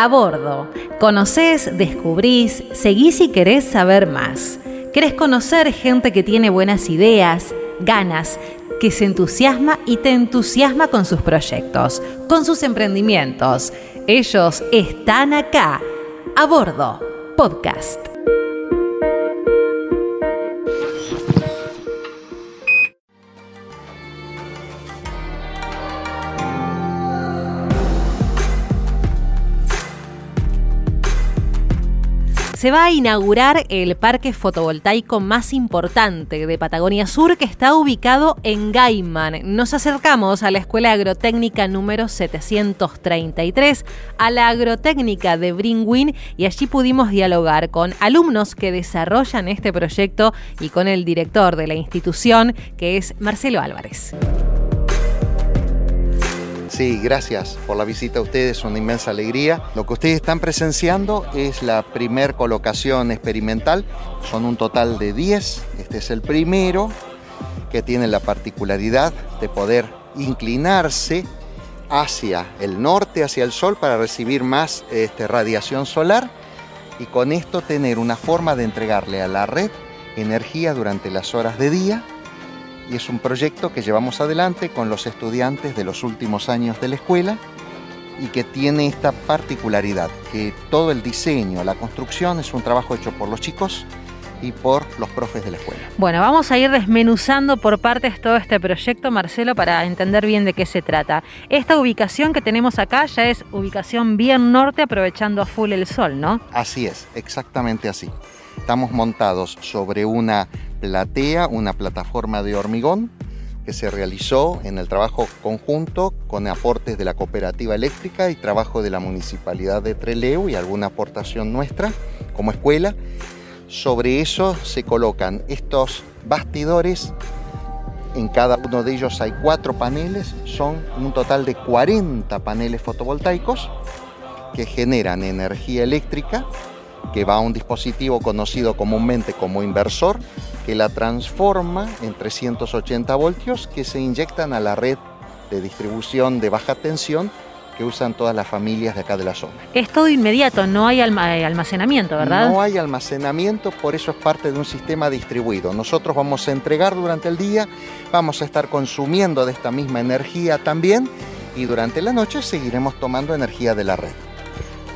A bordo. Conocés, descubrís, seguís si querés saber más. ¿Querés conocer gente que tiene buenas ideas, ganas, que se entusiasma y te entusiasma con sus proyectos, con sus emprendimientos? Ellos están acá. A bordo. Podcast. Se va a inaugurar el parque fotovoltaico más importante de Patagonia Sur que está ubicado en Gaiman. Nos acercamos a la Escuela Agrotécnica número 733, a la Agrotécnica de Bringwin y allí pudimos dialogar con alumnos que desarrollan este proyecto y con el director de la institución que es Marcelo Álvarez. Sí, gracias por la visita a ustedes, una inmensa alegría. Lo que ustedes están presenciando es la primer colocación experimental, son un total de 10, este es el primero que tiene la particularidad de poder inclinarse hacia el norte, hacia el sol, para recibir más este, radiación solar y con esto tener una forma de entregarle a la red energía durante las horas de día y es un proyecto que llevamos adelante con los estudiantes de los últimos años de la escuela y que tiene esta particularidad, que todo el diseño, la construcción es un trabajo hecho por los chicos y por los profes de la escuela. Bueno, vamos a ir desmenuzando por partes todo este proyecto, Marcelo, para entender bien de qué se trata. Esta ubicación que tenemos acá ya es ubicación bien norte, aprovechando a full el sol, ¿no? Así es, exactamente así. Estamos montados sobre una platea, una plataforma de hormigón que se realizó en el trabajo conjunto con aportes de la cooperativa eléctrica y trabajo de la municipalidad de Treleu y alguna aportación nuestra como escuela. Sobre eso se colocan estos bastidores. En cada uno de ellos hay cuatro paneles, son un total de 40 paneles fotovoltaicos que generan energía eléctrica que va a un dispositivo conocido comúnmente como inversor, que la transforma en 380 voltios que se inyectan a la red de distribución de baja tensión que usan todas las familias de acá de la zona. Es todo inmediato, no hay eh, almacenamiento, ¿verdad? No hay almacenamiento, por eso es parte de un sistema distribuido. Nosotros vamos a entregar durante el día, vamos a estar consumiendo de esta misma energía también y durante la noche seguiremos tomando energía de la red.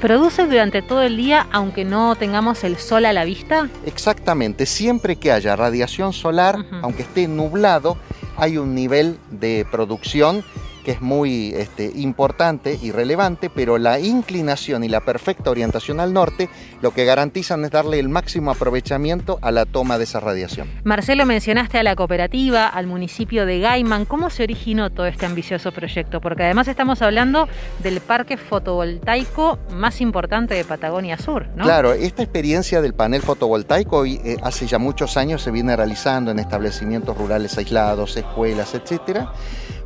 ¿Produce durante todo el día aunque no tengamos el sol a la vista? Exactamente, siempre que haya radiación solar, aunque esté nublado, hay un nivel de producción que es muy este, importante y relevante, pero la inclinación y la perfecta orientación al norte lo que garantizan es darle el máximo aprovechamiento a la toma de esa radiación. Marcelo, mencionaste a la cooperativa, al municipio de Gaiman. ¿Cómo se originó todo este ambicioso proyecto? Porque además estamos hablando del parque fotovoltaico más importante de Patagonia Sur, ¿no? Claro, esta experiencia del panel fotovoltaico eh, hace ya muchos años se viene realizando en establecimientos rurales aislados, escuelas, etcétera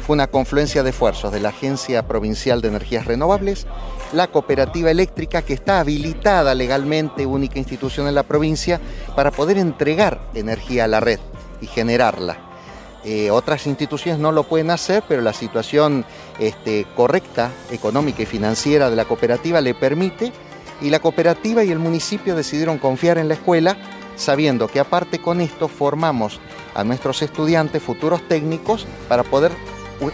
fue una confluencia de esfuerzos de la Agencia Provincial de Energías Renovables, la Cooperativa Eléctrica, que está habilitada legalmente, única institución en la provincia, para poder entregar energía a la red y generarla. Eh, otras instituciones no lo pueden hacer, pero la situación este, correcta, económica y financiera de la cooperativa le permite, y la cooperativa y el municipio decidieron confiar en la escuela, sabiendo que aparte con esto formamos a nuestros estudiantes, futuros técnicos, para poder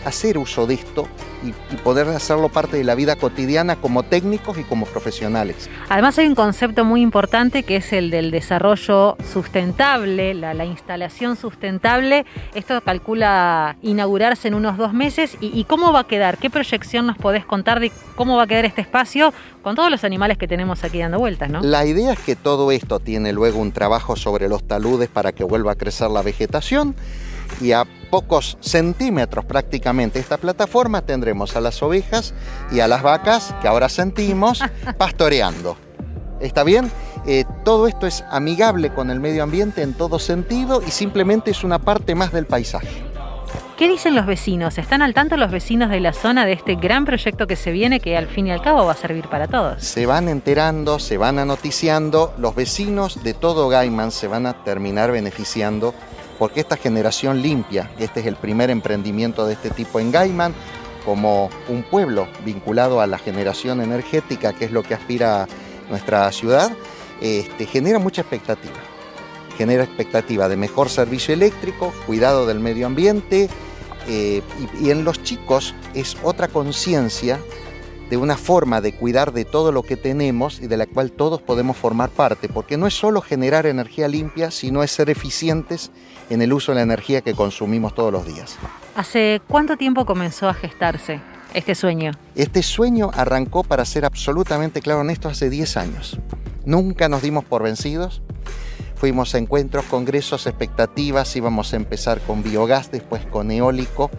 hacer uso de esto y, poder hacerlo parte de la vida cotidiana como técnicos y como profesionales. Además hay un concepto muy importante que es el del desarrollo sustentable, la, instalación sustentable. Esto calcula inaugurarse en unos dos meses y, cómo va a quedar, qué proyección nos podés contar de cómo va a quedar este espacio con todos los animales que tenemos aquí dando vueltas, ¿no? La idea es que todo esto tiene luego un trabajo sobre los taludes para que vuelva a crecer la vegetación y a pocos centímetros prácticamente esta plataforma tendremos a las ovejas y a las vacas que ahora sentimos pastoreando. ¿Está bien? Eh, todo esto es amigable con el medio ambiente en todo sentido y simplemente es una parte más del paisaje. ¿Qué dicen los vecinos? ¿Están al tanto los vecinos de la zona de este gran proyecto que se viene que al fin y al cabo va a servir para todos? Se van enterando, se van anoticiando, los vecinos de todo Gaiman se van a terminar beneficiando porque esta generación limpia, este es el primer emprendimiento de este tipo en Gaiman, como un pueblo vinculado a la generación energética, que es lo que aspira nuestra ciudad, este, genera mucha expectativa. Genera expectativa de mejor servicio eléctrico, cuidado del medio ambiente, eh, y, y en los chicos es otra conciencia de una forma de cuidar de todo lo que tenemos y de la cual todos podemos formar parte, porque no es solo generar energía limpia, sino es ser eficientes en el uso de la energía que consumimos todos los días. ¿Hace cuánto tiempo comenzó a gestarse este sueño? Este sueño arrancó, para ser absolutamente claro en esto, hace 10 años. Nunca nos dimos por vencidos. Fuimos a encuentros, congresos, expectativas, íbamos a empezar con biogás, después con eólico,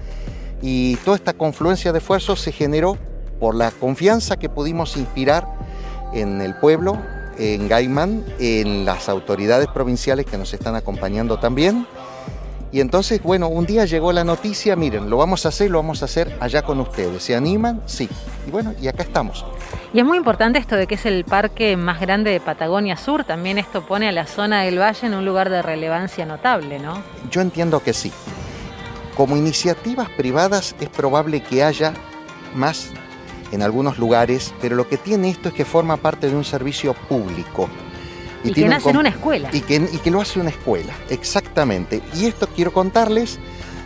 y toda esta confluencia de esfuerzos se generó por la confianza que pudimos inspirar en el pueblo, en Gaiman, en las autoridades provinciales que nos están acompañando también. Y entonces, bueno, un día llegó la noticia, miren, lo vamos a hacer, lo vamos a hacer allá con ustedes. ¿Se animan? Sí. Y bueno, y acá estamos. Y es muy importante esto de que es el parque más grande de Patagonia Sur. También esto pone a la zona del valle en un lugar de relevancia notable, ¿no? Yo entiendo que sí. Como iniciativas privadas es probable que haya más en algunos lugares, pero lo que tiene esto es que forma parte de un servicio público. Y, y que nace en una escuela. Y que, y que lo hace una escuela, exactamente. Y esto quiero contarles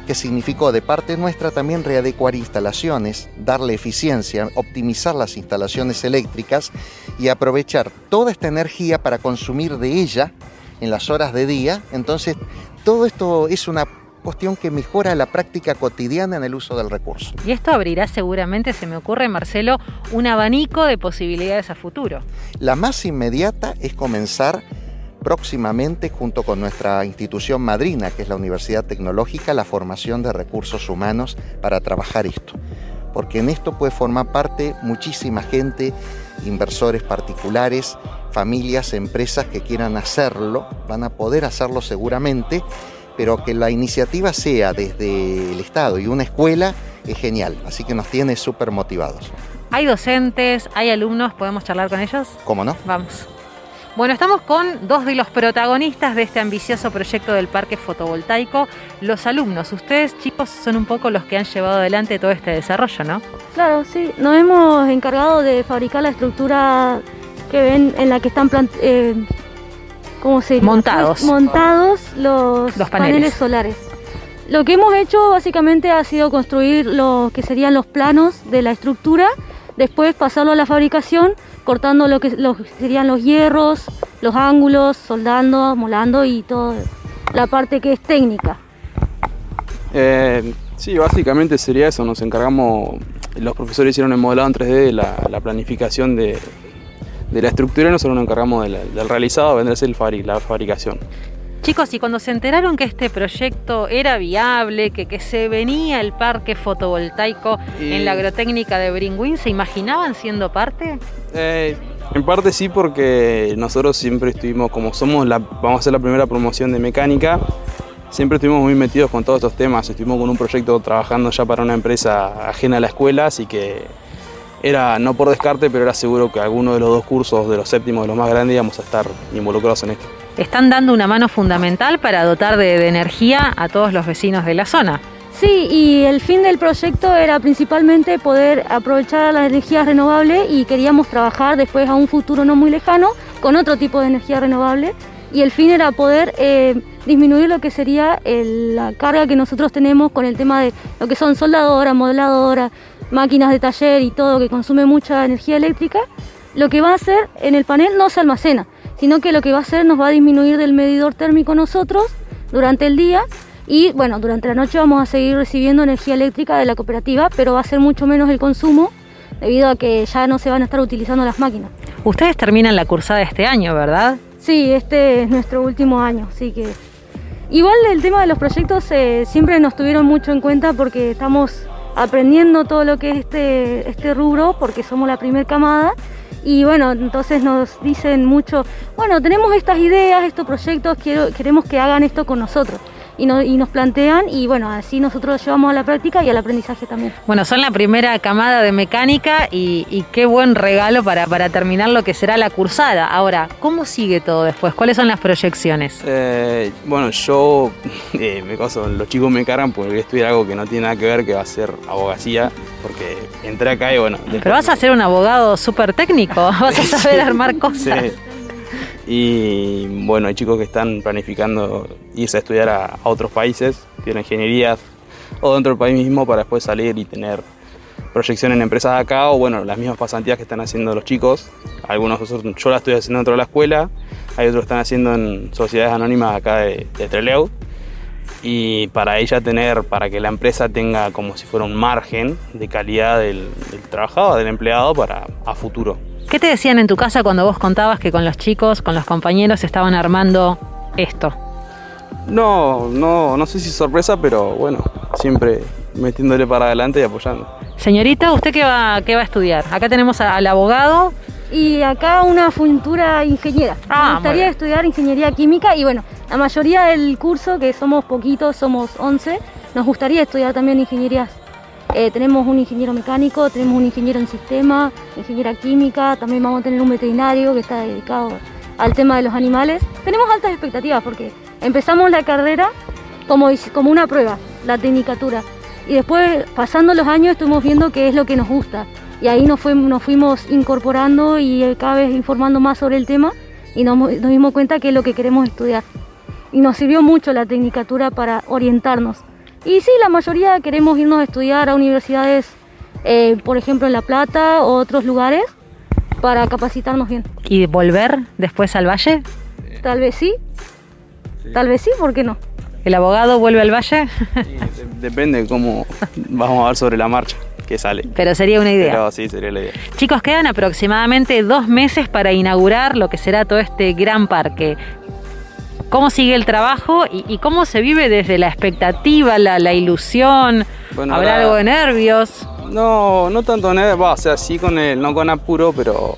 que significó de parte nuestra también readecuar instalaciones, darle eficiencia, optimizar las instalaciones eléctricas y aprovechar toda esta energía para consumir de ella en las horas de día. Entonces, todo esto es una cuestión que mejora la práctica cotidiana en el uso del recurso. Y esto abrirá seguramente, se me ocurre, Marcelo, un abanico de posibilidades a futuro. La más inmediata es comenzar próximamente, junto con nuestra institución madrina, que es la Universidad Tecnológica, la formación de recursos humanos para trabajar esto. Porque en esto puede formar parte muchísima gente, inversores particulares, familias, empresas que quieran hacerlo, van a poder hacerlo seguramente pero que la iniciativa sea desde el Estado y una escuela es genial, así que nos tiene súper motivados. ¿Hay docentes, hay alumnos? ¿Podemos charlar con ellos? ¿Cómo no? Vamos. Bueno, estamos con dos de los protagonistas de este ambicioso proyecto del parque fotovoltaico, los alumnos. Ustedes, chicos, son un poco los que han llevado adelante todo este desarrollo, ¿no? Claro, sí. Nos hemos encargado de fabricar la estructura que ven en la que están eh, ¿cómo sería? Montados. Montados los, Los paneles. paneles. solares. Lo que hemos hecho básicamente ha sido construir lo que serían los planos de la estructura, después pasarlo a la fabricación, cortando lo que, lo que serían los hierros, los ángulos, soldando, molando y toda la parte que es técnica. Eh, sí, básicamente sería eso. Nos encargamos, los profesores hicieron el modelado en 3D de la, la planificación de, de la estructura y nosotros nos encargamos de la- del realizado, vendrá a ser la fabricación. Chicos, y cuando se enteraron que este proyecto era viable, que, que se venía el parque fotovoltaico en la agrotécnica de Bringwin, ¿se imaginaban siendo parte? Eh, en parte sí porque nosotros siempre estuvimos, como somos la, vamos a hacer la primera promoción de mecánica, siempre estuvimos muy metidos con todos estos temas, estuvimos con un proyecto trabajando ya para una empresa ajena a la escuela, así que era no por descarte, pero era seguro que alguno de los dos cursos, de los séptimos, de los más grandes, íbamos a estar involucrados en esto. Están dando una mano fundamental para dotar de, de energía a todos los vecinos de la zona. Sí, y el fin del proyecto era principalmente poder aprovechar las energías renovables y queríamos trabajar después a un futuro no muy lejano con otro tipo de energía renovable y el fin era poder eh, disminuir lo que sería el- la carga que nosotros tenemos con el tema de lo que son soldadoras, modeladoras, máquinas de taller y todo que consume mucha energía eléctrica. Lo que va a hacer en el panel no se almacena, sino que lo que va a hacer nos va a disminuir del medidor térmico nosotros durante el día y bueno, durante la noche vamos a seguir recibiendo energía eléctrica de la cooperativa, pero va a ser mucho menos el consumo debido a que ya no se van a estar utilizando las máquinas. Ustedes terminan la cursada este año, ¿verdad? Sí, este es nuestro último año, así que igual el tema de los proyectos eh, siempre nos tuvieron mucho en cuenta porque estamos aprendiendo todo lo que es este, este rubro porque somos la primer camada y bueno, entonces nos dicen mucho, bueno, tenemos estas ideas, estos proyectos, quiero, queremos que hagan esto con nosotros. Y, nos plantean y bueno, así nosotros lo llevamos a la práctica y al aprendizaje también. Bueno, son la primera camada de mecánica y, qué buen regalo para, para, terminar lo que será la cursada. Ahora, ¿cómo sigue todo después? ¿Cuáles son las proyecciones? Eh, bueno, yo eh, me caso, los chicos me cargan porque estudiar algo que no tiene nada que ver, que va a ser abogacía, porque entré acá y bueno... Pero vas a ser un abogado súper técnico, vas a saber armar cosas. Sí. Y bueno, hay chicos que están planificando irse a estudiar a, otros países, tienen ingenierías o dentro del país mismo para después salir y tener proyección en empresas acá o bueno, las mismas pasantías que están haciendo los chicos. Algunos yo la estoy haciendo dentro de la escuela, hay otros que están haciendo en sociedades anónimas acá de, de Treleu. Y para ella tener, para que la empresa tenga como si fuera un margen de calidad del, del trabajador, del empleado para a futuro. ¿Qué te decían en tu casa cuando vos contabas que con los chicos, con los compañeros estaban armando esto? No, no, no sé si sorpresa, pero bueno, siempre metiéndole para adelante y apoyando. Señorita, ¿usted qué va, qué va a estudiar? Acá tenemos al abogado. Y acá una futura ingeniera. Ah, Me gustaría estudiar ingeniería química y bueno, la mayoría del curso, que somos poquitos, somos 11, nos gustaría estudiar también ingenierías eh, tenemos un ingeniero mecánico, tenemos un ingeniero en sistema, ingeniera química, también vamos a tener un veterinario que está dedicado al tema de los animales. Tenemos altas expectativas porque empezamos la carrera como, como una prueba, la tecnicatura. Y después, pasando los años, estuvimos viendo qué es lo que nos gusta. Y ahí nos, nos fuimos incorporando y eh, cada vez informando más sobre el tema y nos, nos dimos cuenta que es lo que queremos estudiar. Y nos sirvió mucho la tecnicatura para orientarnos. Y sí, la mayoría queremos irnos a estudiar a universidades, eh, por ejemplo en La Plata o otros lugares, para capacitarnos bien. ¿Y volver después al valle? Tal vez sí. Tal vez sí, ¿por qué no? ¿El abogado vuelve al valle? depende de cómo vamos a ver sobre la marcha que sale. Pero sería una idea. Pero sí, sería la idea. Chicos, quedan aproximadamente dos meses para inaugurar lo que será todo este gran parque cómo sigue el trabajo y, cómo se vive desde la expectativa, la, ilusión. ¿Habrá algo de nervios? No, no tanto nervios, o sea, sí con el, no con apuro, pero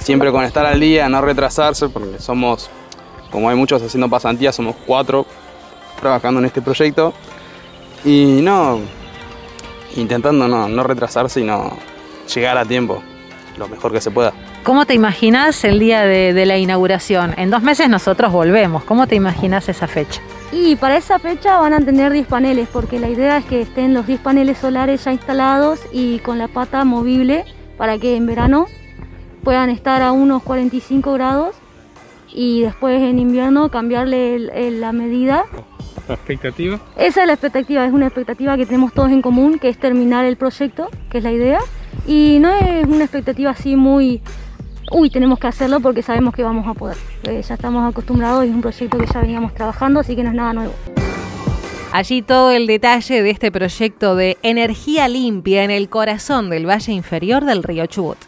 siempre con estar al día, no retrasarse, porque somos, como hay muchos haciendo pasantías, somos cuatro trabajando en este proyecto. Y no, intentando no, no retrasarse y no llegar a tiempo, lo mejor que se pueda. ¿Cómo te imaginas el día de, la inauguración? En dos meses nosotros volvemos. ¿Cómo te imaginas esa fecha? Y para esa fecha van a tener 10 paneles, porque la idea es que estén los 10 paneles solares ya instalados y con la pata movible para que en verano puedan estar a unos 45 grados y después en invierno cambiarle la medida. ¿La expectativa? Esa es la expectativa, es una expectativa que tenemos todos en común, que es terminar el proyecto, que es la idea. Y no es una expectativa así muy uy, tenemos que hacerlo porque sabemos que vamos a poder. Eh, ya estamos acostumbrados y es un proyecto que ya veníamos trabajando, así que no es nada nuevo. Allí todo el detalle de este proyecto de energía limpia en el corazón del valle inferior del río Chubut.